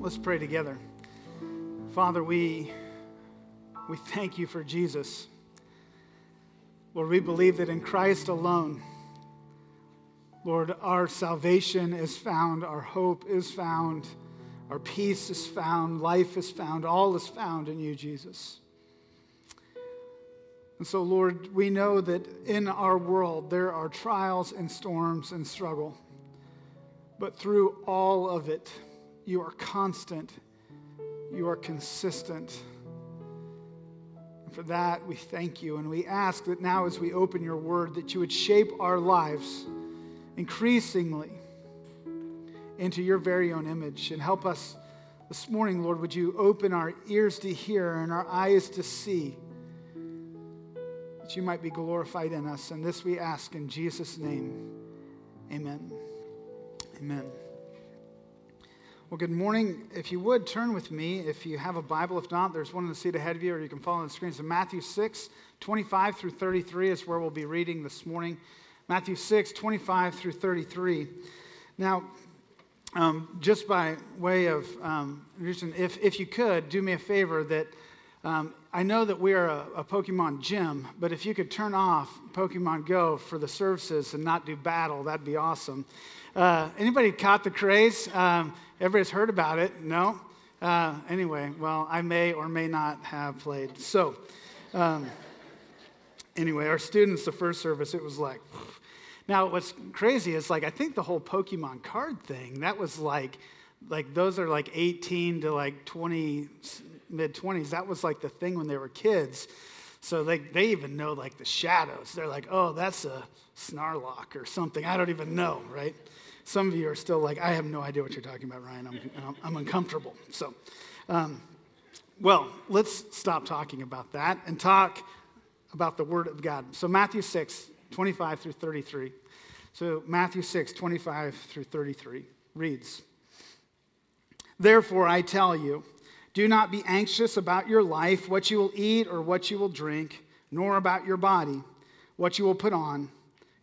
Let's pray together. Father, we, we thank you for Jesus. Lord, we believe that in Christ alone, Lord, our salvation is found, our hope is found, our peace is found, life is found, all is found in you, Jesus. And so, Lord, we know that in our world there are trials and storms and struggle. But through all of it, you are constant, you are consistent. And for that, we thank you. And we ask that now, as we open your word, that you would shape our lives increasingly into your very own image and help us this morning, Lord. Would you open our ears to hear and our eyes to see? that you might be glorified in us. And this we ask in Jesus' name. Amen. Amen. Well, good morning. If you would turn with me, if you have a Bible, if not, there's one in the seat ahead of you, or you can follow on the screen. So, Matthew 6, 25 through 33 is where we'll be reading this morning. Matthew 6, 25 through 33. Now, um, just by way of um, if, if you could, do me a favor that um, I know that we are a, a, Pokemon gym, but if you could turn off Pokemon Go for the services and not do battle, that'd be awesome. Uh, anybody caught the craze? Um, everybody's heard about it. No? Uh, anyway, well, I may or may not have played. So, um, anyway, our students, the first service, it was like, now what's crazy is like, I think the whole Pokemon card thing, that was like, like those are like 18 to like 20 mid 20s, that was like the thing when they were kids. So they, they even know like the shadows. They're like, oh, that's a Snarlock or something. I don't even know, right? Some of you are still like, I have no idea what you're talking about, Ryan. I'm, I'm, uncomfortable. So, um, well, let's stop talking about that and talk about the Word of God. So, Matthew 6, 25 through 33. So, Matthew 6, 25 through 33 reads Therefore, I tell you, do not be anxious about your life, what you will eat or what you will drink, nor about your body, what you will put on.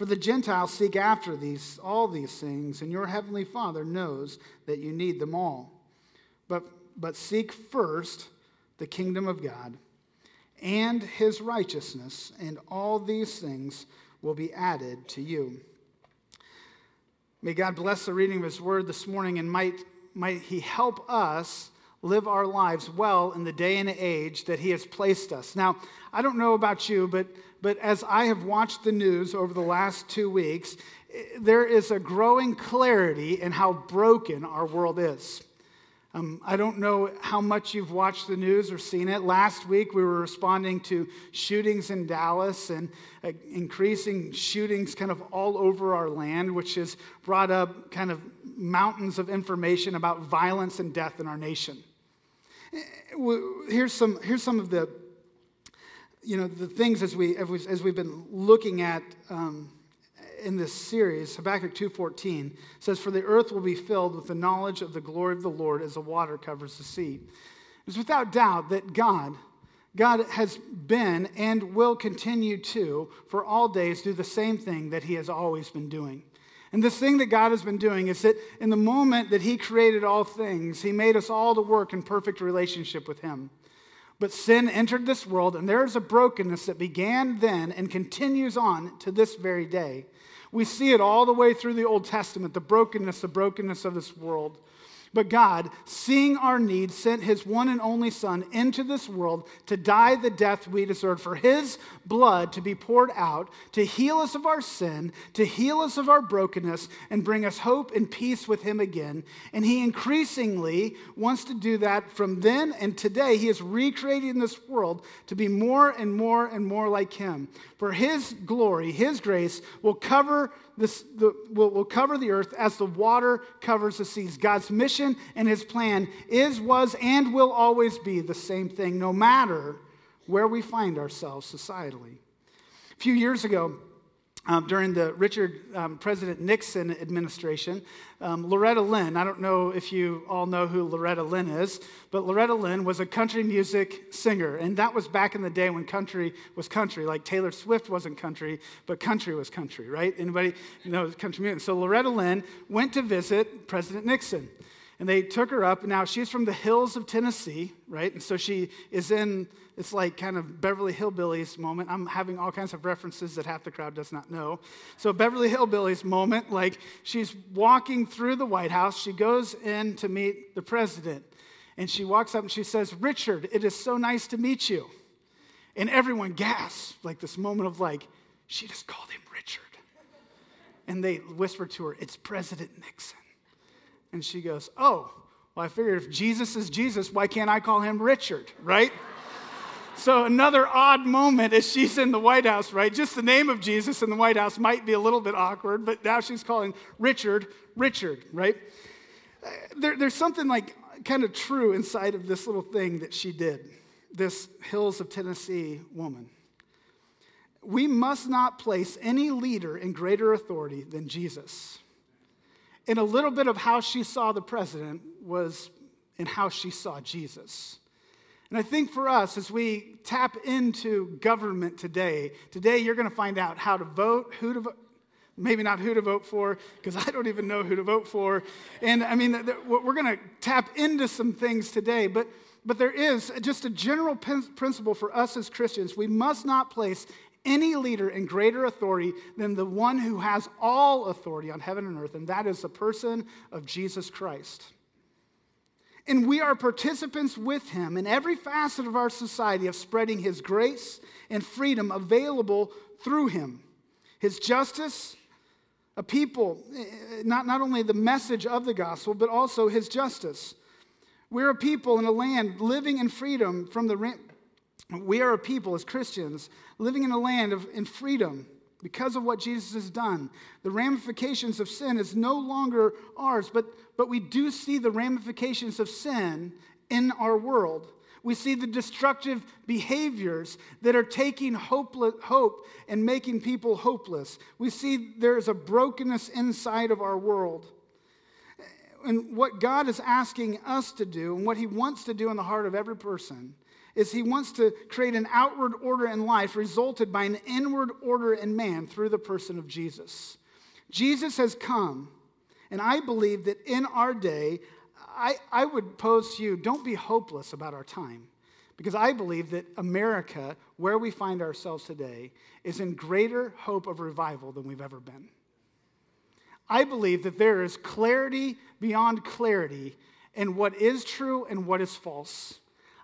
For the Gentiles seek after these, all these things, and your heavenly Father knows that you need them all. But, but seek first the kingdom of God and his righteousness, and all these things will be added to you. May God bless the reading of his word this morning, and might, might he help us live our lives well in the day and age that he has placed us. Now, I don't know about you, but but as I have watched the news over the last two weeks, there is a growing clarity in how broken our world is. Um, I don't know how much you've watched the news or seen it. Last week, we were responding to shootings in Dallas and uh, increasing shootings kind of all over our land, which has brought up kind of mountains of information about violence and death in our nation. Uh, here's some, here's some of the you know, the things as, we, as we've been looking at um, in this series, Habakkuk 2.14 says, For the earth will be filled with the knowledge of the glory of the Lord as the water covers the sea. It's without doubt that God, God has been and will continue to, for all days, do the same thing that he has always been doing. And this thing that God has been doing is that in the moment that he created all things, he made us all to work in perfect relationship with him. But sin entered this world, and there is a brokenness that began then and continues on to this very day. We see it all the way through the Old Testament the brokenness, the brokenness of this world. But God, seeing our need, sent his one and only Son into this world to die the death we deserved, for his blood to be poured out, to heal us of our sin, to heal us of our brokenness, and bring us hope and peace with him again. And he increasingly wants to do that from then and today. He is recreating this world to be more and more and more like him. For his glory, his grace will cover this the, will, will cover the earth as the water covers the seas. God's mission and his plan is, was, and will always be the same thing, no matter where we find ourselves societally. A few years ago, um, during the Richard um, President Nixon administration, um, Loretta Lynn, I don't know if you all know who Loretta Lynn is, but Loretta Lynn was a country music singer. And that was back in the day when country was country. Like Taylor Swift wasn't country, but country was country, right? Anybody know country music? So Loretta Lynn went to visit President Nixon. And they took her up. Now, she's from the hills of Tennessee, right? And so she is in, it's like kind of Beverly Hillbillies moment. I'm having all kinds of references that half the crowd does not know. So, Beverly Hillbillies moment, like she's walking through the White House. She goes in to meet the president. And she walks up and she says, Richard, it is so nice to meet you. And everyone gasps, like this moment of like, she just called him Richard. And they whisper to her, it's President Nixon. And she goes, Oh, well, I figured if Jesus is Jesus, why can't I call him Richard, right? so, another odd moment as she's in the White House, right? Just the name of Jesus in the White House might be a little bit awkward, but now she's calling Richard, Richard, right? There, there's something like kind of true inside of this little thing that she did, this Hills of Tennessee woman. We must not place any leader in greater authority than Jesus. And a little bit of how she saw the president was in how she saw Jesus. And I think for us, as we tap into government today, today you're going to find out how to vote, who to vote, maybe not who to vote for, because I don't even know who to vote for. And I mean, we're going to tap into some things today, but, but there is just a general principle for us as Christians. We must not place any leader in greater authority than the one who has all authority on heaven and earth, and that is the person of Jesus Christ. And we are participants with him in every facet of our society of spreading his grace and freedom available through him. His justice, a people, not, not only the message of the gospel, but also his justice. We're a people in a land living in freedom from the we are a people as Christians living in a land of in freedom because of what Jesus has done. The ramifications of sin is no longer ours, but, but we do see the ramifications of sin in our world. We see the destructive behaviors that are taking hopeless, hope and making people hopeless. We see there is a brokenness inside of our world. And what God is asking us to do, and what He wants to do in the heart of every person, is he wants to create an outward order in life resulted by an inward order in man through the person of Jesus. Jesus has come, and I believe that in our day, I, I would pose to you don't be hopeless about our time. Because I believe that America, where we find ourselves today, is in greater hope of revival than we've ever been. I believe that there is clarity beyond clarity in what is true and what is false.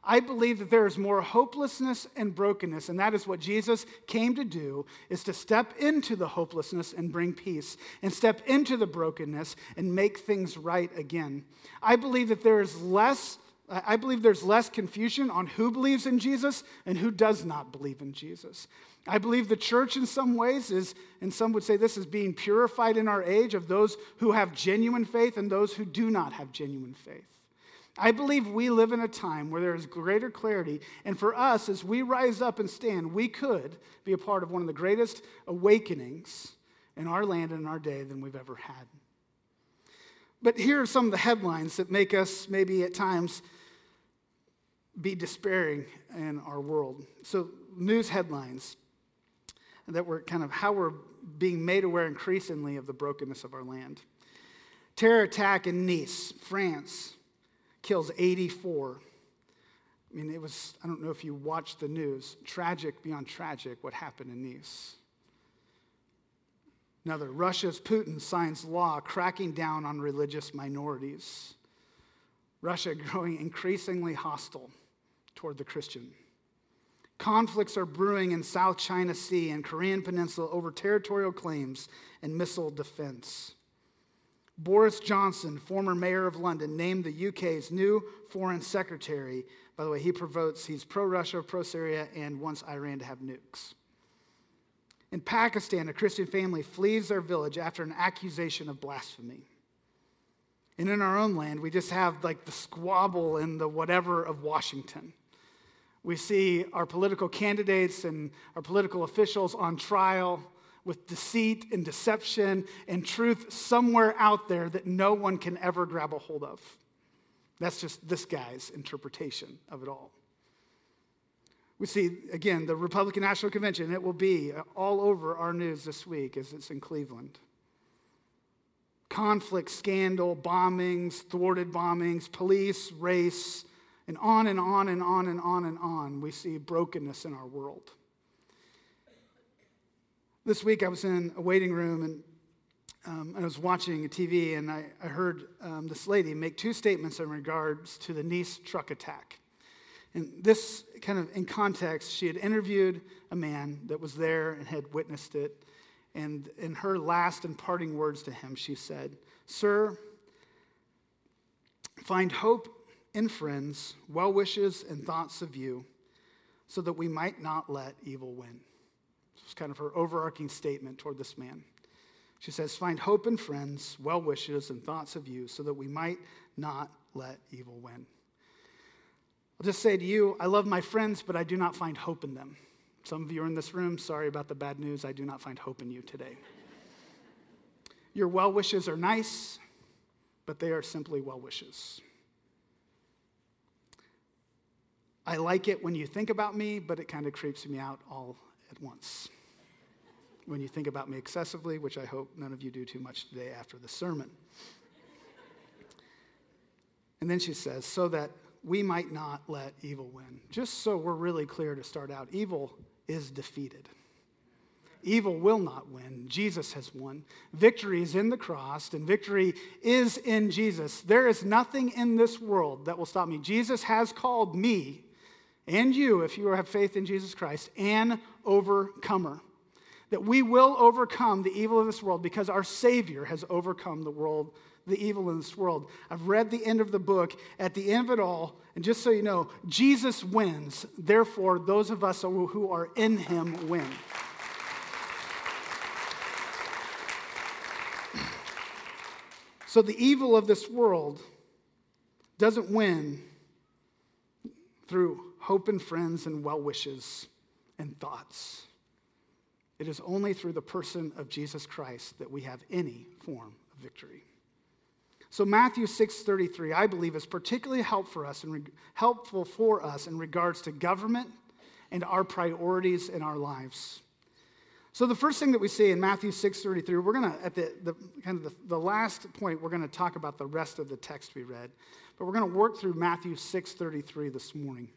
I believe that there is more hopelessness and brokenness, and that is what Jesus came to do, is to step into the hopelessness and bring peace, and step into the brokenness and make things right again. I believe that there is less, I believe there's less confusion on who believes in Jesus and who does not believe in Jesus. I believe the church in some ways is, and some would say this is being purified in our age of those who have genuine faith and those who do not have genuine faith. I believe we live in a time where there is greater clarity. And for us, as we rise up and stand, we could be a part of one of the greatest awakenings in our land and in our day than we've ever had. But here are some of the headlines that make us maybe at times be despairing in our world. So, news headlines that were kind of how we're being made aware increasingly of the brokenness of our land. Terror attack in Nice, France kills 84. I mean, it was, I don't know if you watched the news, tragic beyond tragic what happened in Nice. Another, Russia's Putin signs law cracking down on religious minorities. Russia growing increasingly hostile toward the Christian. Conflicts are brewing in South China Sea and Korean Peninsula over territorial claims and missile defense. Boris Johnson, former mayor of London, named the UK's new foreign secretary. By the way, he promotes, he's pro Russia, pro Syria, and wants Iran to have nukes. In Pakistan, a Christian family flees their village after an accusation of blasphemy. And in our own land, we just have like the squabble and the whatever of Washington. We see our political candidates and our political officials on trial with deceit and deception and truth somewhere out there that no one can ever grab a hold of. That's just this guy's interpretation of it all. We see, again, the Republican National Convention. It will be all over our news this week as it's in Cleveland. Conflict, scandal, bombings, thwarted bombings, police, race, and on and on and on and on and on. We see brokenness in our world. This week I was in a waiting room and um, I was watching a TV and I, I heard um, this lady make two statements in regards to the Nice truck attack. And this kind of in context, she had interviewed a man that was there and had witnessed it. And in her last and parting words to him, she said, Sir, find hope in friends, well wishes, and thoughts of you, so that we might not let evil win. Was kind of her overarching statement toward this man. She says, Find hope in friends, well wishes, and thoughts of you, so that we might not let evil win. I'll just say to you, I love my friends, but I do not find hope in them. Some of you are in this room. Sorry about the bad news. I do not find hope in you today. Your well wishes are nice, but they are simply well wishes. I like it when you think about me, but it kind of creeps me out all at once when you think about me excessively, which I hope none of you do too much today after the sermon. And then she says, so that we might not let evil win. Just so we're really clear to start out, evil is defeated. Evil will not win. Jesus has won. Victory is in the cross, and victory is in Jesus. There is nothing in this world that will stop me. Jesus has called me and you, if you have faith in Jesus Christ, an overcomer that we will overcome the evil of this world because our Savior has overcome the world, the evil in this world. I've read the end of the book. At the end of it all, and just so you know, Jesus wins. Therefore, those of us who are in Him win. So the evil of this world doesn't win through hope and friends and well wishes and thoughts. It is only through the person of Jesus Christ that we have any form of victory. So Matthew 6:33 I believe is particularly helpful for us and helpful for us in regards to government and our priorities in our lives. So the first thing that we see in Matthew 6:33 we're going to at the, the kind of the, the last point we're going to talk about the rest of the text we read. But we're going to work through Matthew 6:33 this morning.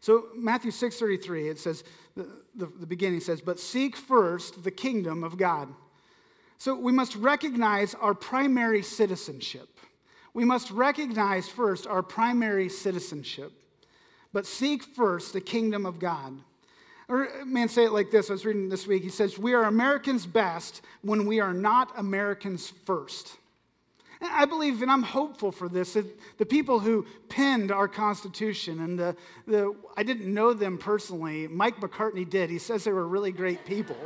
So Matthew 6:33, it says, the, the, the beginning says, but seek first the kingdom of God. So we must recognize our primary citizenship. We must recognize first our primary citizenship, but seek first the kingdom of God. Or uh, man, say it like this. I was reading this week. He says, We are Americans best when we are not Americans first. I believe, and I'm hopeful for this, that the people who penned our Constitution, and the, the, I didn't know them personally, Mike McCartney did. He says they were really great people,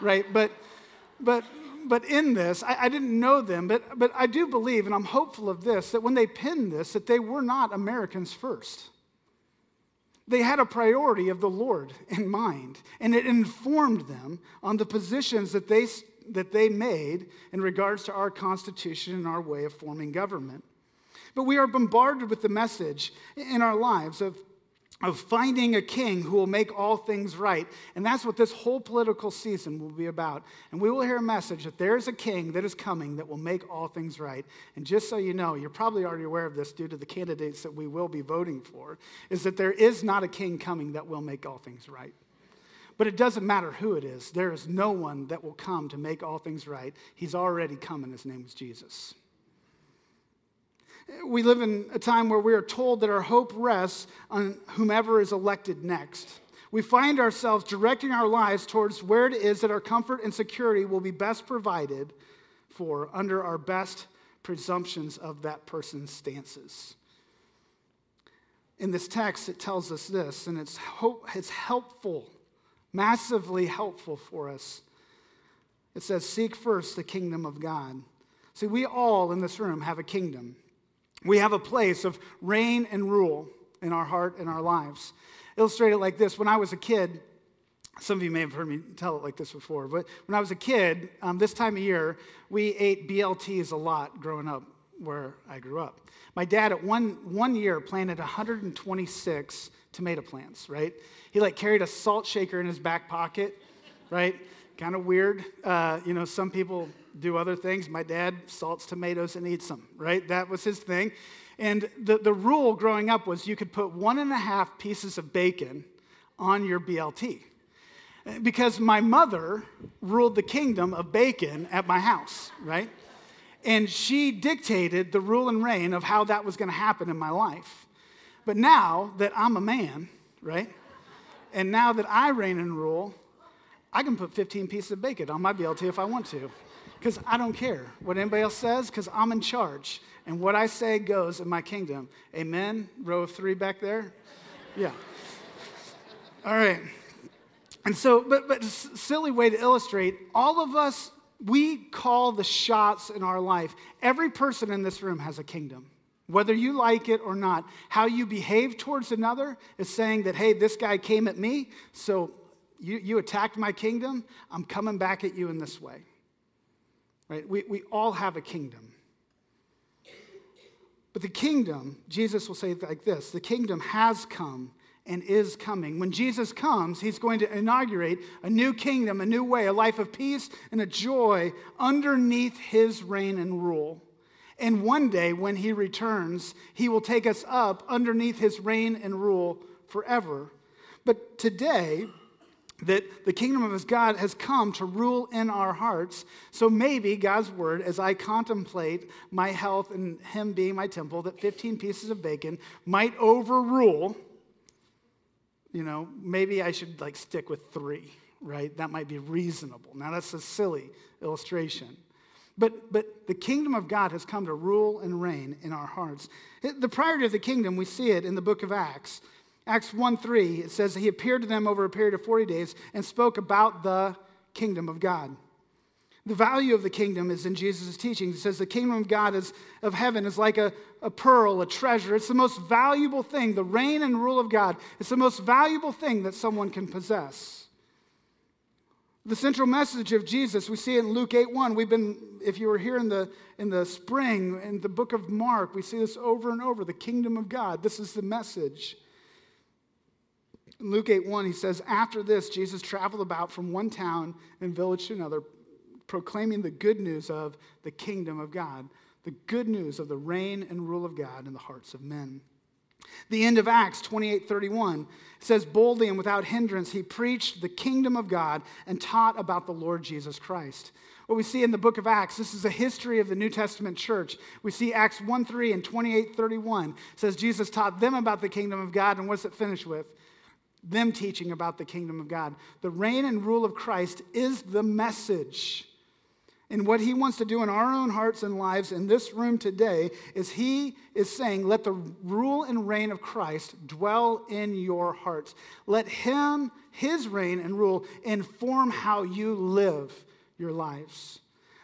right? But, but, but in this, I, I didn't know them, but, but I do believe, and I'm hopeful of this, that when they penned this, that they were not Americans first. They had a priority of the Lord in mind, and it informed them on the positions that they that they made in regards to our Constitution and our way of forming government. But we are bombarded with the message in our lives of, of finding a king who will make all things right. And that's what this whole political season will be about. And we will hear a message that there is a king that is coming that will make all things right. And just so you know, you're probably already aware of this due to the candidates that we will be voting for, is that there is not a king coming that will make all things right. But it doesn't matter who it is. There is no one that will come to make all things right. He's already come, and his name is Jesus. We live in a time where we are told that our hope rests on whomever is elected next. We find ourselves directing our lives towards where it is that our comfort and security will be best provided for under our best presumptions of that person's stances. In this text, it tells us this, and it's, hope, it's helpful, massively helpful for us. It says, Seek first the kingdom of God. See, we all in this room have a kingdom. We have a place of reign and rule in our heart and our lives. Illustrate it like this when I was a kid, some of you may have heard me tell it like this before, but when I was a kid, um, this time of year, we ate BLTs a lot growing up where I grew up. My dad, at one, one year, planted 126 tomato plants, right? He like carried a salt shaker in his back pocket, right? Kind of weird. Uh, you know, some people do other things. My dad salts tomatoes and eats them, right? That was his thing. And the, the rule growing up was you could put one and a half pieces of bacon on your BLT. Because my mother ruled the kingdom of bacon at my house, right? And she dictated the rule and reign of how that was going to happen in my life. But now that I'm a man, right? And now that I reign and rule, I can put 15 pieces of bacon on my BLT if I want to. Because I don't care what anybody else says, because I'm in charge. And what I say goes in my kingdom. Amen? Row of three back there? Yeah. All right. And so, but, but silly way to illustrate, all of us we call the shots in our life. Every person in this room has a kingdom. Whether you like it or not, how you behave towards another is saying that, hey, this guy came at me, so you, you attacked my kingdom, I'm coming back at you in this way. Right? We, we all have a kingdom. But the kingdom, Jesus will say like this the kingdom has come and is coming. When Jesus comes, he's going to inaugurate a new kingdom, a new way, a life of peace and a joy underneath his reign and rule. And one day, when he returns, he will take us up underneath his reign and rule forever. But today, that the kingdom of his God has come to rule in our hearts. So maybe God's word, as I contemplate my health and him being my temple, that 15 pieces of bacon might overrule you know, maybe I should like stick with three, right? That might be reasonable. Now, that's a silly illustration. But, but the kingdom of God has come to rule and reign in our hearts. The priority of the kingdom, we see it in the book of Acts. Acts 1 3, it says, He appeared to them over a period of 40 days and spoke about the kingdom of God. The value of the kingdom is in Jesus' teachings. He says the kingdom of God is, of heaven is like a, a pearl, a treasure. It's the most valuable thing. The reign and rule of God It's the most valuable thing that someone can possess. The central message of Jesus, we see it in Luke 8 1. We've been, if you were here in the, in the spring, in the book of Mark, we see this over and over the kingdom of God. This is the message. In Luke 8 1, he says, After this, Jesus traveled about from one town and village to another proclaiming the good news of the kingdom of God, the good news of the reign and rule of God in the hearts of men. The end of Acts 28 31 says, Boldly and without hindrance, he preached the kingdom of God and taught about the Lord Jesus Christ. What we see in the book of Acts, this is a history of the New Testament church. We see Acts 1 3 and 28 31 says Jesus taught them about the kingdom of God, and what's it finished with? Them teaching about the kingdom of God. The reign and rule of Christ is the message and what he wants to do in our own hearts and lives in this room today is he is saying, let the rule and reign of Christ dwell in your hearts. Let him, his reign and rule, inform how you live your lives.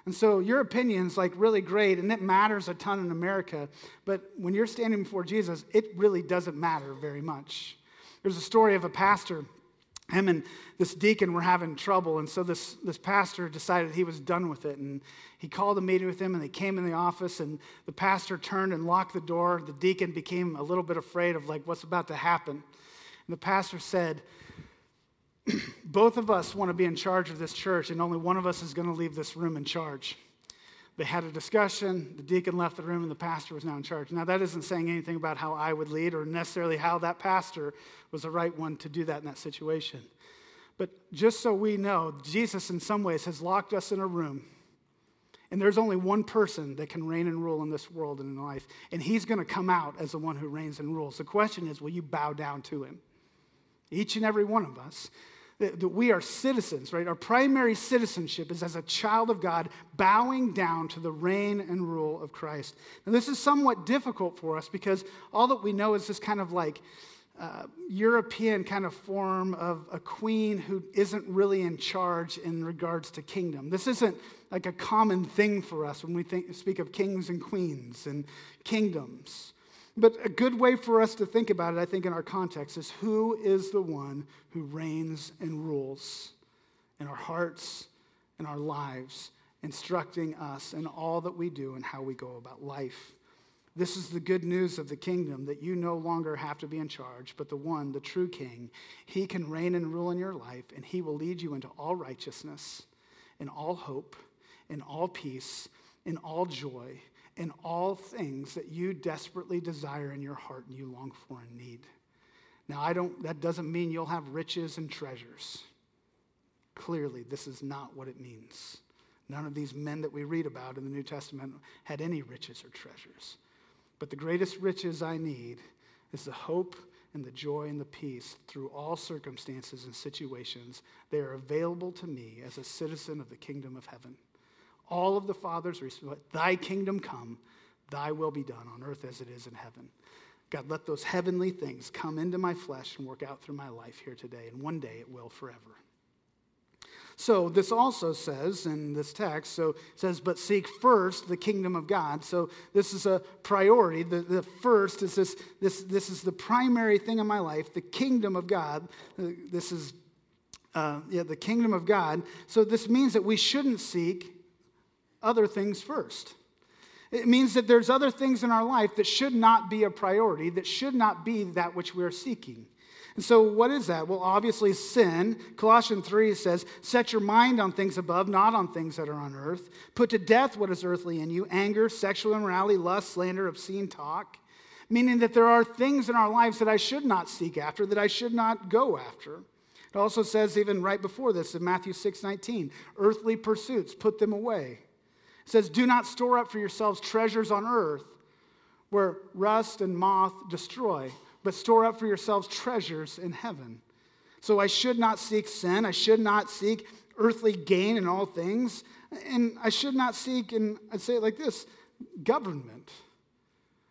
And so your opinion's like really great and it matters a ton in America, but when you're standing before Jesus, it really doesn't matter very much. There's a story of a pastor him and this deacon were having trouble and so this, this pastor decided he was done with it and he called a meeting with him and they came in the office and the pastor turned and locked the door. The deacon became a little bit afraid of like what's about to happen. And the pastor said both of us want to be in charge of this church and only one of us is going to leave this room in charge they had a discussion. The deacon left the room, and the pastor was now in charge. Now, that isn't saying anything about how I would lead or necessarily how that pastor was the right one to do that in that situation. But just so we know, Jesus, in some ways, has locked us in a room And there's only one person that can reign and rule in this world and in life, and he's going to come out as the one who reigns and rules. The question is, will you bow down to him? Each and every one of us. That we are citizens, right? Our primary citizenship is as a child of God, bowing down to the reign and rule of Christ. Now, this is somewhat difficult for us because all that we know is this kind of like uh, European kind of form of a queen who isn't really in charge in regards to kingdom. This isn't like a common thing for us when we think, speak of kings and queens and kingdoms. But a good way for us to think about it, I think, in our context, is who is the one who reigns and rules in our hearts and our lives, instructing us in all that we do and how we go about life. This is the good news of the kingdom that you no longer have to be in charge, but the one, the true king, he can reign and rule in your life, and he will lead you into all righteousness, in all hope, in all peace, in all joy, in all things that you desperately desire in your heart and you long for and need. Now, I don't, that doesn't mean you'll have riches and treasures. Clearly, this is not what it means. None of these men that we read about in the New Testament had any riches or treasures. But the greatest riches I need is the hope and the joy and the peace through all circumstances and situations. They are available to me as a citizen of the kingdom of heaven. All of the Father's response, thy kingdom come, thy will be done on earth as it is in heaven. God, let those heavenly things come into my flesh and work out through my life here today, and one day it will forever. So this also says in this text, so it says, but seek first the kingdom of God. So this is a priority. The, the first is this, this, this is the primary thing in my life, the kingdom of God. Uh, this is, uh, yeah, the kingdom of God. So this means that we shouldn't seek other things first. It means that there's other things in our life that should not be a priority, that should not be that which we are seeking. And so, what is that? Well, obviously, sin. Colossians 3 says, Set your mind on things above, not on things that are on earth. Put to death what is earthly in you anger, sexual immorality, lust, slander, obscene talk. Meaning that there are things in our lives that I should not seek after, that I should not go after. It also says, even right before this in Matthew 6 19, earthly pursuits, put them away. It says, Do not store up for yourselves treasures on earth where rust and moth destroy but store up for yourselves treasures in heaven. So I should not seek sin. I should not seek earthly gain in all things. And I should not seek, and I'd say it like this government.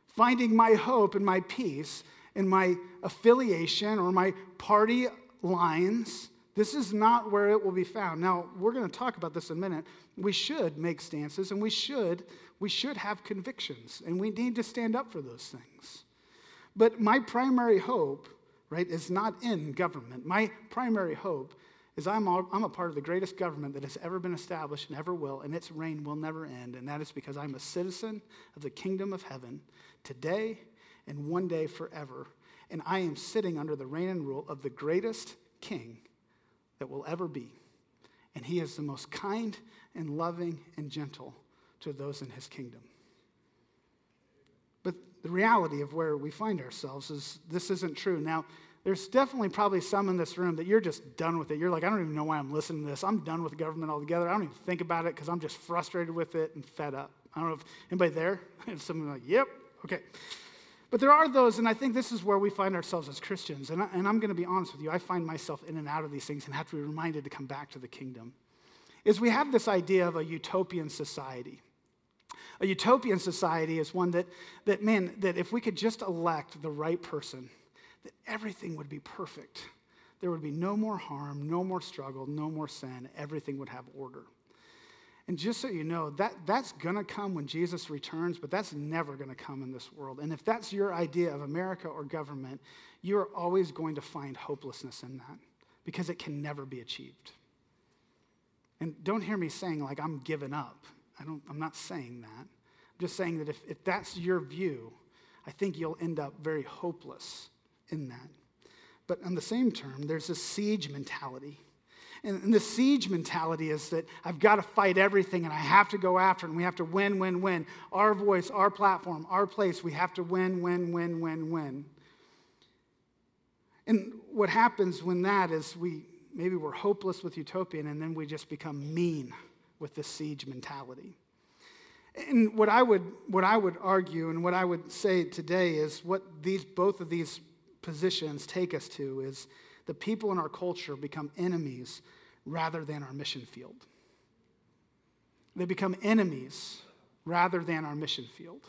Finding my hope and my peace in my affiliation or my party lines. This is not where it will be found. Now, we're going to talk about this in a minute. We should make stances and we should we should have convictions and we need to stand up for those things. But my primary hope, right, is not in government. My primary hope is I'm, all, I'm a part of the greatest government that has ever been established and ever will, and its reign will never end. And that is because I'm a citizen of the kingdom of heaven today and one day forever. And I am sitting under the reign and rule of the greatest king that will ever be. And he is the most kind and loving and gentle to those in his kingdom But the reality of where we find ourselves is this isn't true. Now, there's definitely probably some in this room that you're just done with it. You're like, I don't even know why I'm listening to this. I'm done with government altogether. I don't even think about it because I'm just frustrated with it and fed up. I don't know if anybody there, someone like, yep, okay. But there are those, and I think this is where we find ourselves as Christians. And, I, and I'm going to be honest with you, I find myself in and out of these things and have to be reminded to come back to the kingdom. Is we have this idea of a utopian society. A utopian society is one that, that, man, that if we could just elect the right person, that everything would be perfect. There would be no more harm, no more struggle, no more sin. Everything would have order. And just so you know, that, that's going to come when Jesus returns, but that's never going to come in this world. And if that's your idea of America or government, you're always going to find hopelessness in that because it can never be achieved. And don't hear me saying, like, I'm giving up. I don't, I'm not saying that. I'm just saying that if, if that's your view, I think you'll end up very hopeless in that. But on the same term, there's a siege mentality. And, the siege mentality is that I've got to fight everything and I have to go after it and we have to win, win, win. Our voice, our platform, our place, we have to win, win, win, win, win. And what happens when that is we maybe we're hopeless with utopian and then we just become mean with the siege mentality. And what I would, what I would argue and what I would say today is what these, both of these positions take us to is the people in our culture become enemies rather than our mission field. They become enemies rather than our mission field.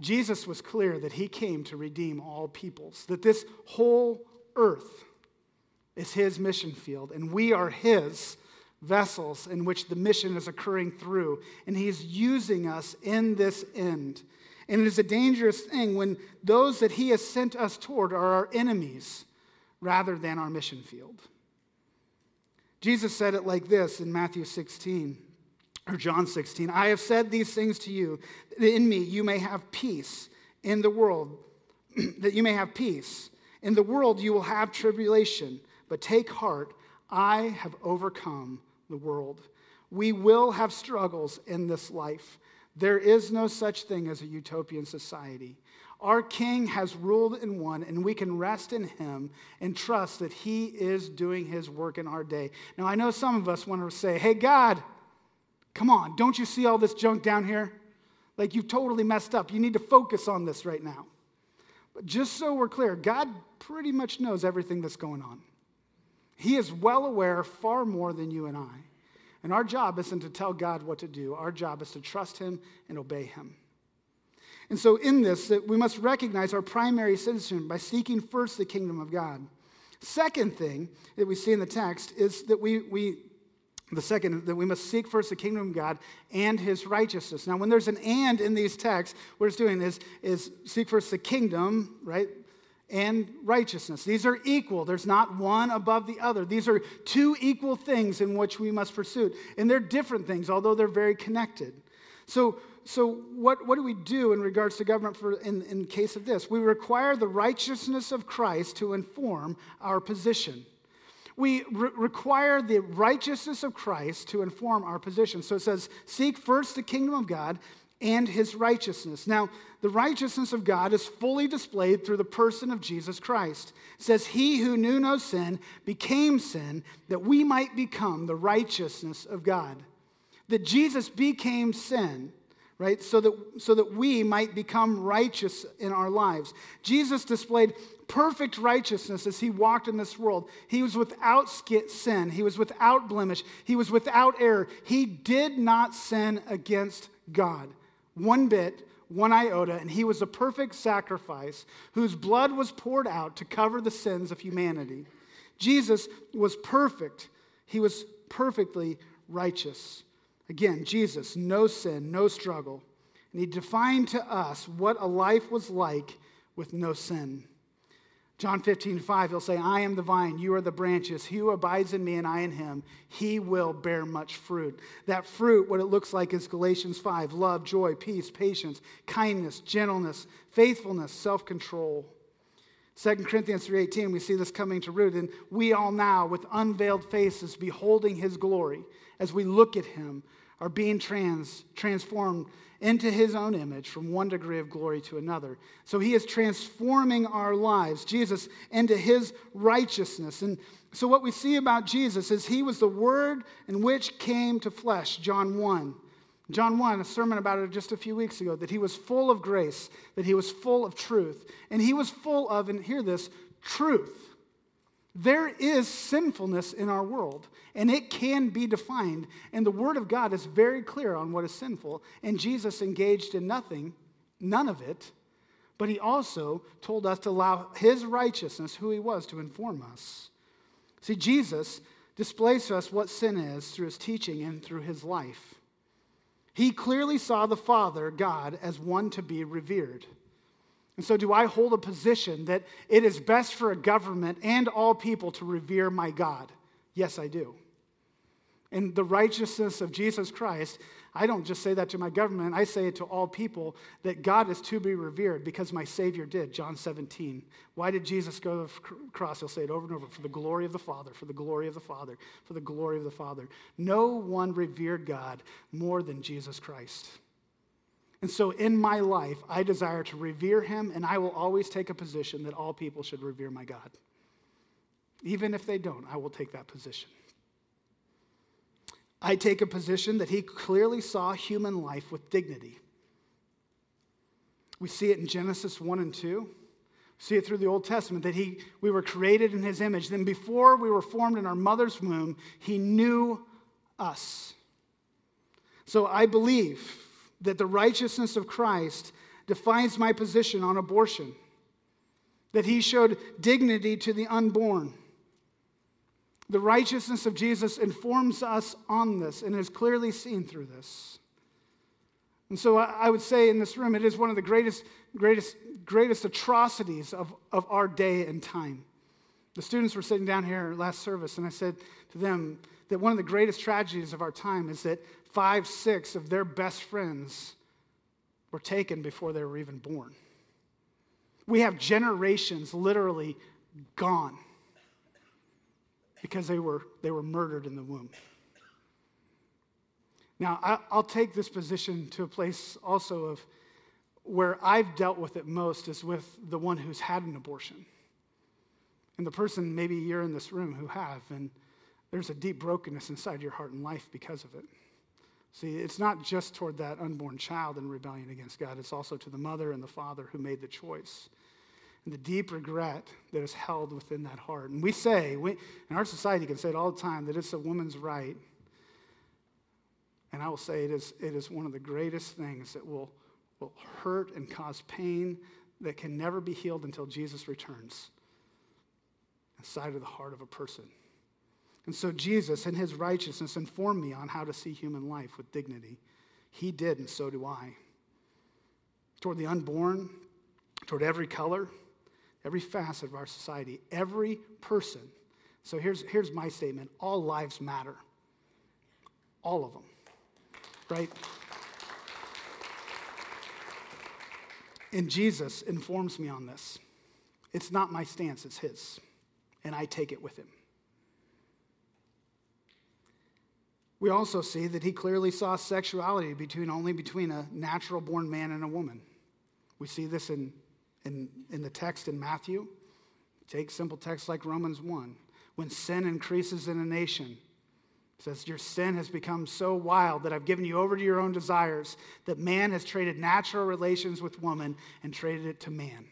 Jesus was clear that he came to redeem all peoples, that this whole earth is his mission field, and we are his vessels in which the mission is occurring through. And he's using us in this end. And it is a dangerous thing when those that he has sent us toward are our enemies rather than our mission field. Jesus said it like this in Matthew 16 or John 16 I have said these things to you, that in me you may have peace in the world, that you may have peace. In the world you will have tribulation, but take heart, I have overcome the world. We will have struggles in this life. There is no such thing as a utopian society. Our King has ruled and won, and we can rest in him and trust that he is doing his work in our day. Now, I know some of us want to say, Hey, God, Come on, don't you see all this junk down here? Like you've totally messed up. You need to focus on this right now. But just so we're clear, God pretty much knows everything that's going on. He is well aware far more than you and I. And our job isn't to tell God what to do, our job is to trust Him and obey Him. And so, in this, that we must recognize our primary citizen by seeking first the kingdom of God. Second thing that we see in the text is that we, we the second, that we must seek first the kingdom of God and his righteousness. Now, when there's an and in these texts, what it's doing is, is seek first the kingdom, right? And righteousness. These are equal. There's not one above the other. These are two equal things in which we must pursue. And they're different things, although they're very connected. So, so what, what do we do in regards to government for, in, in case of this? We require the righteousness of Christ to inform our position we re- require the righteousness of Christ to inform our position. So it says, Seek first the kingdom of God and his righteousness. Now, the righteousness of God is fully displayed through the person of Jesus Christ. It says, He who knew no sin became sin that we might become the righteousness of God. That Jesus became sin right? So that, so that we might become righteous in our lives. Jesus displayed perfect righteousness as he walked in this world. He was without sin, he was without blemish, he was without error. He did not sin against God one bit, one iota, and he was a perfect sacrifice whose blood was poured out to cover the sins of humanity. Jesus was perfect, he was perfectly righteous. Again, Jesus, no sin, no struggle. And he defined to us what a life was like with no sin. John 15, 5, he'll say, I am the vine, you are the branches. He who abides in me and I in him, he will bear much fruit. That fruit, what it looks like is Galatians 5 love, joy, peace, patience, kindness, gentleness, faithfulness, self control. 2 Corinthians 3:18 we see this coming to root and we all now with unveiled faces beholding his glory as we look at him are being trans, transformed into his own image from one degree of glory to another. So he is transforming our lives, Jesus, into his righteousness. And so what we see about Jesus is he was the word in which came to flesh, John 1. John 1, a sermon about it just a few weeks ago, that he was full of grace, that he was full of truth. And he was full of, and hear this, truth. There is sinfulness in our world, and it can be defined. And the Word of God is very clear on what is sinful. And Jesus engaged in nothing, none of it, but he also told us to allow his righteousness, who he was, to inform us. See, Jesus displays to us what sin is through his teaching and through his life. He clearly saw the Father, God, as one to be revered. And so, do I hold a position that it is best for a government and all people to revere my God? Yes, I do. In the righteousness of Jesus Christ, I don't just say that to my government, I say it to all people that God is to be revered because my Savior did. John 17. Why did Jesus go to the cross? He'll say it over and over for the glory of the Father, for the glory of the Father, for the glory of the Father. No one revered God more than Jesus Christ. And so in my life, I desire to revere him, and I will always take a position that all people should revere my God. Even if they don't, I will take that position. I take a position that he clearly saw human life with dignity. We see it in Genesis 1 and 2. See it through the Old Testament that he, we were created in his image. Then, before we were formed in our mother's womb, he knew us. So, I believe that the righteousness of Christ defines my position on abortion, that he showed dignity to the unborn. The righteousness of Jesus informs us on this and is clearly seen through this. And so I would say in this room, it is one of the greatest, greatest, greatest atrocities of, of our day and time. The students were sitting down here last service, and I said to them that one of the greatest tragedies of our time is that five, six of their best friends were taken before they were even born. We have generations literally gone because they were, they were murdered in the womb. Now, I'll take this position to a place also of where I've dealt with it most is with the one who's had an abortion. And the person, maybe you're in this room who have, and there's a deep brokenness inside your heart and life because of it. See, it's not just toward that unborn child in rebellion against God, it's also to the mother and the father who made the choice. And the deep regret that is held within that heart. And we say, we, in our society, can say it all the time, that it's a woman's right and I will say it is, it is one of the greatest things that will, will hurt and cause pain that can never be healed until Jesus returns inside of the heart of a person. And so Jesus, in his righteousness, informed me on how to see human life with dignity. He did, and so do I. Toward the unborn, toward every color, every facet of our society, every person. So here's, here's my statement all lives matter. All of them right? And Jesus informs me on this. It's not my stance, it's his. And I take it with him. We also see that he clearly saw sexuality between only between a natural born man and a woman. We see this in, in, in the text in Matthew. Take simple texts like Romans 1. When sin increases in a nation, says, Your sin has become so wild that I've given you over to your own desires, that man has traded natural relations with woman and traded it to man.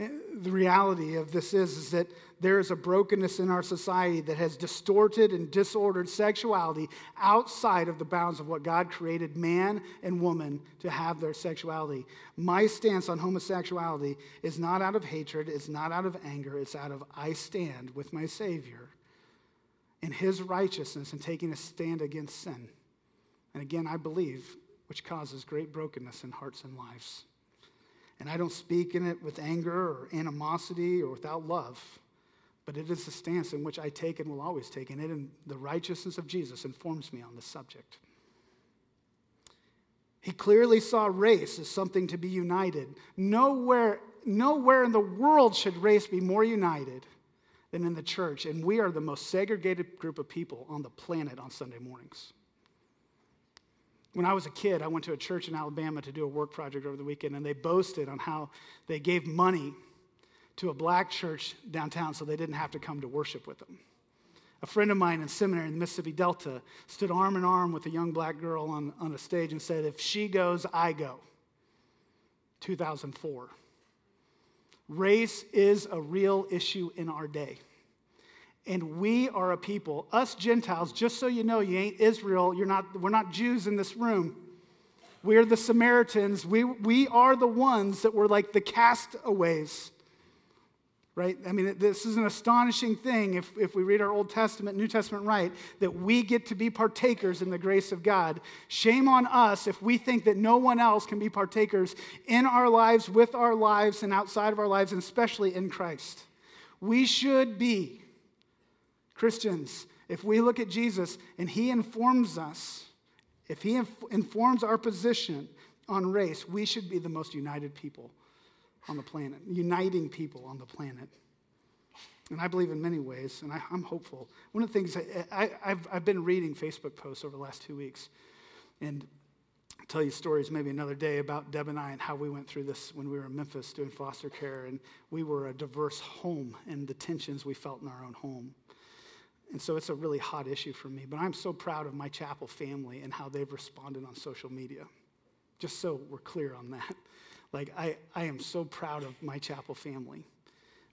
The reality of this is, is that there is a brokenness in our society that has distorted and disordered sexuality outside of the bounds of what God created man and woman to have their sexuality. My stance on homosexuality is not out of hatred, it's not out of anger, it's out of I stand with my Savior in his righteousness and taking a stand against sin. And again, I believe, which causes great brokenness in hearts and lives. And I don't speak in it with anger or animosity or without love, but it is the stance in which I take and will always take. And it and the righteousness of Jesus informs me on this subject. He clearly saw race as something to be united. Nowhere, nowhere in the world should race be more united than in the church, and we are the most segregated group of people on the planet on Sunday mornings. When I was a kid, I went to a church in Alabama to do a work project over the weekend, and they boasted on how they gave money to a black church downtown so they didn't have to come to worship with them. A friend of mine in seminary in the Mississippi Delta stood arm in arm with a young black girl on, on a stage and said, If she goes, I go. 2004. Race is a real issue in our day. And we are a people, us Gentiles, just so you know, you ain't Israel, you're not, we're not Jews in this room. We're the Samaritans. We, we are the ones that were like the castaways right? I mean, this is an astonishing thing if, if we read our Old Testament, New Testament right, that we get to be partakers in the grace of God. Shame on us if we think that no one else can be partakers in our lives, with our lives, and outside of our lives, and especially in Christ. We should be Christians. If we look at Jesus and he informs us, if he inf- informs our position on race, we should be the most united people on the planet, uniting people on the planet. And I believe in many ways, and I, am hopeful. One of the things I, have I've been reading Facebook posts over the last two weeks, and I'll tell you stories maybe another day about Deb and I and how we went through this when we were in Memphis doing foster care, and we were a diverse home and the tensions we felt in our own home. And so it's a really hot issue for me. But I'm so proud of my chapel family and how they've responded on social media. Just so we're clear on that. Like, I, I am so proud of my chapel family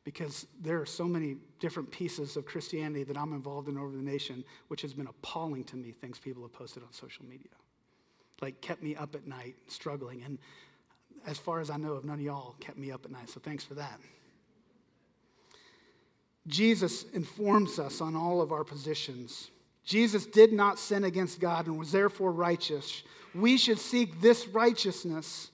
because there are so many different pieces of Christianity that I'm involved in over the nation, which has been appalling to me, things people have posted on social media. Like, kept me up at night struggling. And as far as I know of, none of y'all kept me up at night. So thanks for that. Jesus informs us on all of our positions. Jesus did not sin against God and was therefore righteous. We should seek this righteousness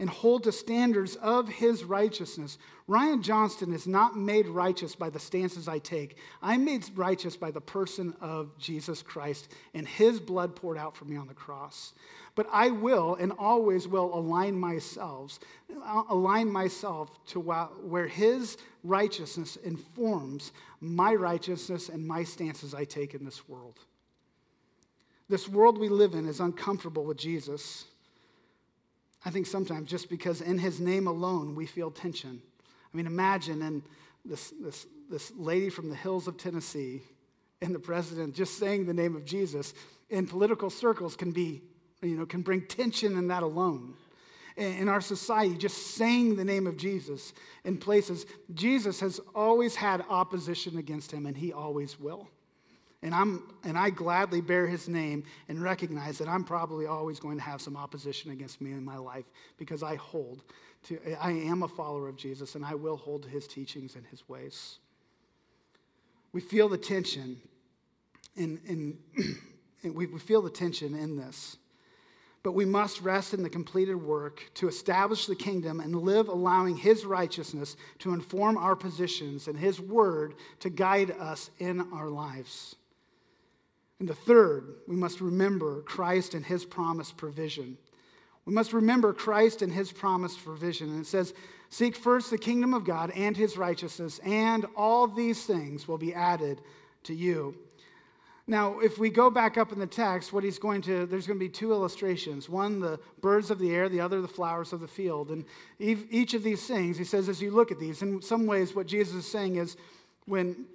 and hold to standards of his righteousness. Ryan Johnston is not made righteous by the stances I take. I'm made righteous by the person of Jesus Christ and his blood poured out for me on the cross. But I will and always will align myself, align myself to where his righteousness informs my righteousness and my stances I take in this world. This world we live in is uncomfortable with Jesus. I think sometimes just because in his name alone we feel tension. I mean, imagine and this, this, this lady from the hills of Tennessee and the president just saying the name of Jesus in political circles can be, you know, can bring tension in that alone. In our society, just saying the name of Jesus in places, Jesus has always had opposition against him, and he always will. And, I'm, and I gladly bear his name and recognize that I'm probably always going to have some opposition against me in my life because I hold to, I am a follower of Jesus and I will hold to his teachings and his ways. We feel the tension in, in, we, we feel the tension in this. But we must rest in the completed work to establish the kingdom and live allowing His righteousness to inform our positions and His word to guide us in our lives. And the third, we must remember Christ and his promised provision. We must remember Christ and his promised provision. And it says, Seek first the kingdom of God and his righteousness, and all these things will be added to you. Now, if we go back up in the text, what he's going to, there's going to be two illustrations. One, the birds of the air, the other, the flowers of the field. And each of these things, he says, as you look at these, in some ways, what Jesus is saying is when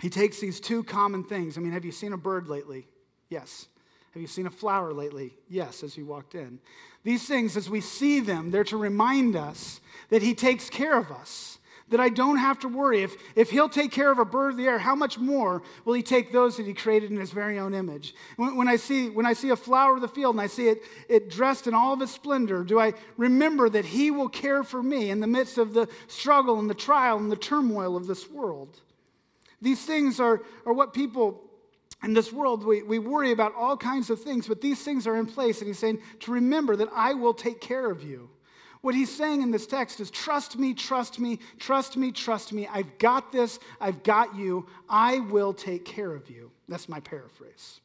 he takes these two common things. I mean, have you seen a bird lately? Yes. Have you seen a flower lately? Yes, as you walked in. These things, as we see them, they're to remind us that He takes care of us, that I don't have to worry. If, if He'll take care of a bird of the air, how much more will He take those that He created in His very own image? When, when I, see, when I see a flower of the field and I see it, it dressed in all of its splendor, do I remember that He will care for me in the midst of the struggle and the trial and the turmoil of this world? These things are, are what people in this world, we, we worry about all kinds of things, but these things are in place. And he's saying to remember that I will take care of you. What he's saying in this text is trust me, trust me, trust me, trust me. I've got this. I've got you. I will take care of you. That's my paraphrase.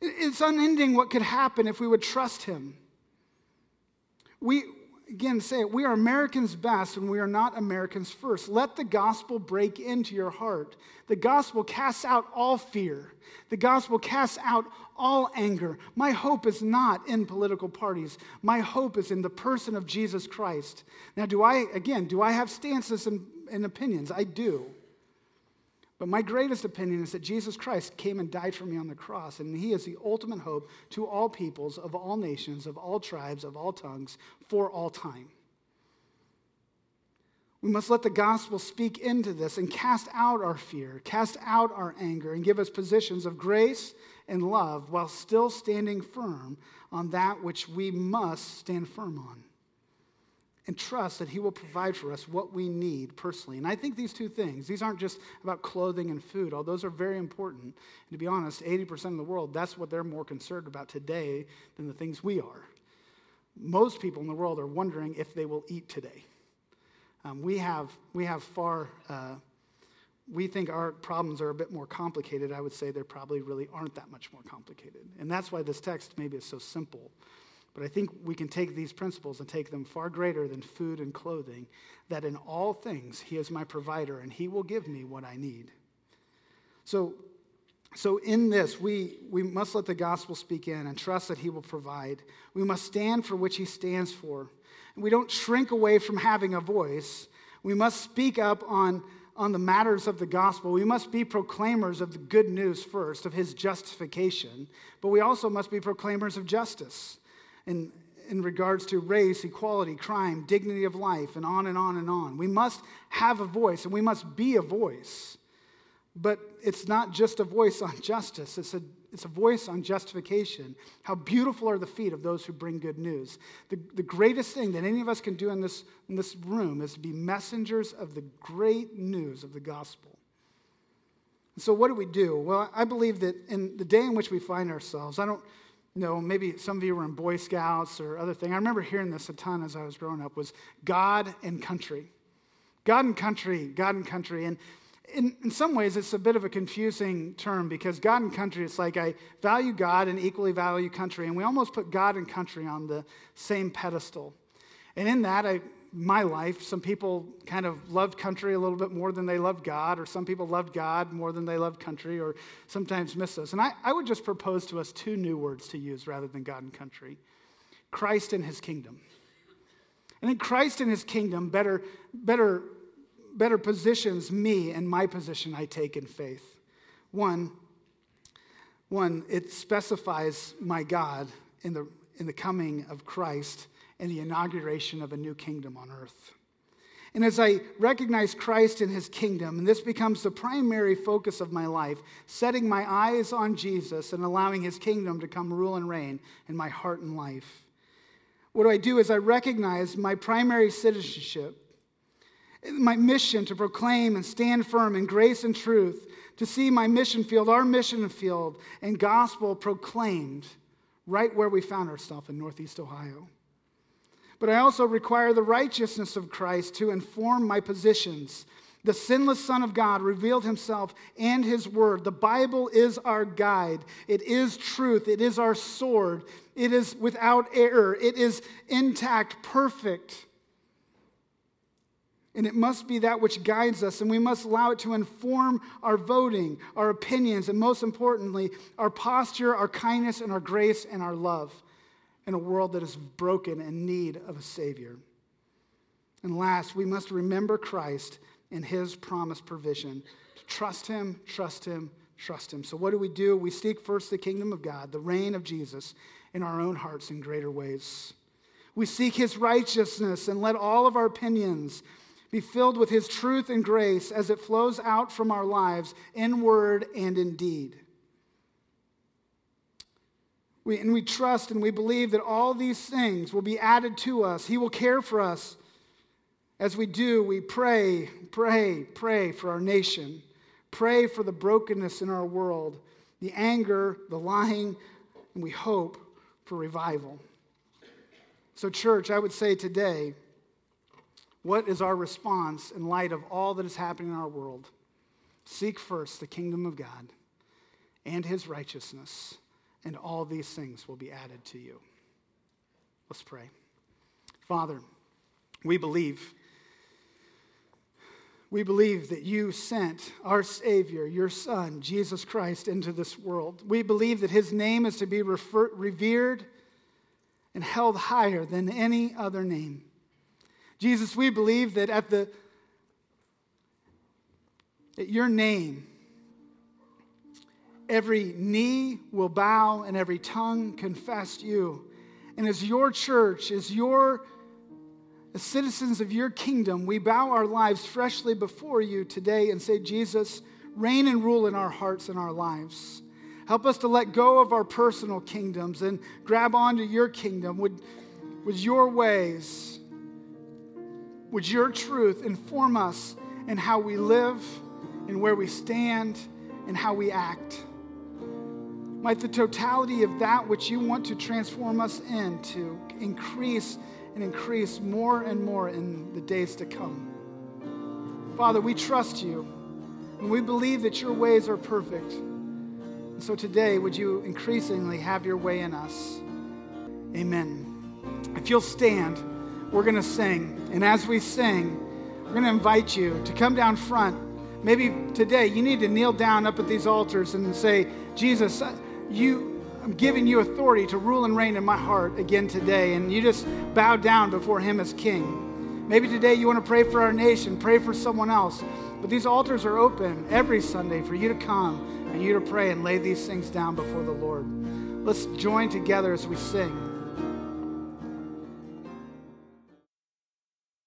It's unending what could happen if we would trust him. We, again say it, we are Americans best and we are not Americans first. Let the gospel break into your heart. The gospel casts out all fear. The gospel casts out all anger. My hope is not in political parties. My hope is in the person of Jesus Christ. Now, do I, again, do I have stances and, and opinions? I do. But my greatest opinion is that Jesus Christ came and died for me on the cross, and he is the ultimate hope to all peoples, of all nations, of all tribes, of all tongues, for all time. We must let the gospel speak into this and cast out our fear, cast out our anger, and give us positions of grace and love while still standing firm on that which we must stand firm on and trust that He will provide for us what we need personally. And I think these two things, these aren't just about clothing and food, although those are very important. And to be honest, 80% of the world, that's what they're more concerned about today than the things we are. Most people in the world are wondering if they will eat today. Um, we, have, we have far, uh, we think our problems are a bit more complicated. I would say they probably really aren't that much more complicated. And that's why this text maybe is so simple. But I think we can take these principles and take them far greater than food and clothing, that in all things He is my provider and He will give me what I need. So, so in this, we, we must let the gospel speak in and trust that He will provide. We must stand for which He stands for. And we don't shrink away from having a voice. We must speak up on, on the matters of the gospel, we must be proclaimers of the good news first, of his justification, but we also must be proclaimers of justice in, in regards to race, equality, crime, dignity of life, and on and on and on. We must have a voice and we must be a voice. But it's not just a voice on justice, it's a, it's a voice on justification. How beautiful are the feet of those who bring good news. The, the greatest thing that any of us can do in this, in this room is to be messengers of the great news of the gospel. And so, what do we do? Well, I believe that in the day in which we find ourselves, I don't know, maybe some of you were in Boy Scouts or other thing. I remember hearing this a ton as I was growing up was God and country. God and country, God and country. And in, in some ways, it's a bit of a confusing term because God and country, it's like I value God and equally value country. And we almost put God and country on the same pedestal. And in that, I, my life, some people kind of loved country a little bit more than they loved God, or some people loved God more than they loved country, or sometimes miss those. And I, I would just propose to us two new words to use rather than God and country Christ and his kingdom. I think Christ and his kingdom better, better better positions me and my position I take in faith. One, one, it specifies my God in the, in the coming of Christ and the inauguration of a new kingdom on earth. And as I recognize Christ and his kingdom, and this becomes the primary focus of my life, setting my eyes on Jesus and allowing his kingdom to come rule and reign in my heart and life. What do I do is I recognize my primary citizenship my mission to proclaim and stand firm in grace and truth, to see my mission field, our mission field, and gospel proclaimed right where we found ourselves in Northeast Ohio. But I also require the righteousness of Christ to inform my positions. The sinless Son of God revealed himself and his word. The Bible is our guide. It is truth. It is our sword. It is without error. It is intact, perfect. And it must be that which guides us, and we must allow it to inform our voting, our opinions, and most importantly, our posture, our kindness, and our grace and our love in a world that is broken and need of a Savior. And last, we must remember Christ and His promised provision. Trust Him, trust Him, trust Him. So, what do we do? We seek first the kingdom of God, the reign of Jesus in our own hearts in greater ways. We seek His righteousness and let all of our opinions, be filled with his truth and grace as it flows out from our lives in word and in deed. We, and we trust and we believe that all these things will be added to us. He will care for us. As we do, we pray, pray, pray for our nation. Pray for the brokenness in our world, the anger, the lying, and we hope for revival. So, church, I would say today, what is our response in light of all that is happening in our world? Seek first the kingdom of God and his righteousness, and all these things will be added to you. Let's pray. Father, we believe. We believe that you sent our Savior, your Son, Jesus Christ, into this world. We believe that his name is to be refer- revered and held higher than any other name. Jesus, we believe that at the at your name, every knee will bow and every tongue confess you. And as your church, as your as citizens of your kingdom, we bow our lives freshly before you today and say, Jesus, reign and rule in our hearts and our lives. Help us to let go of our personal kingdoms and grab onto your kingdom. Would, would your ways would your truth inform us in how we live, in where we stand, and how we act? Might the totality of that which you want to transform us into increase and increase more and more in the days to come. Father, we trust you and we believe that your ways are perfect. And so today, would you increasingly have your way in us? Amen. If you'll stand, we're going to sing. And as we sing, we're going to invite you to come down front. Maybe today you need to kneel down up at these altars and say, Jesus, you, I'm giving you authority to rule and reign in my heart again today. And you just bow down before him as king. Maybe today you want to pray for our nation, pray for someone else. But these altars are open every Sunday for you to come and you to pray and lay these things down before the Lord. Let's join together as we sing.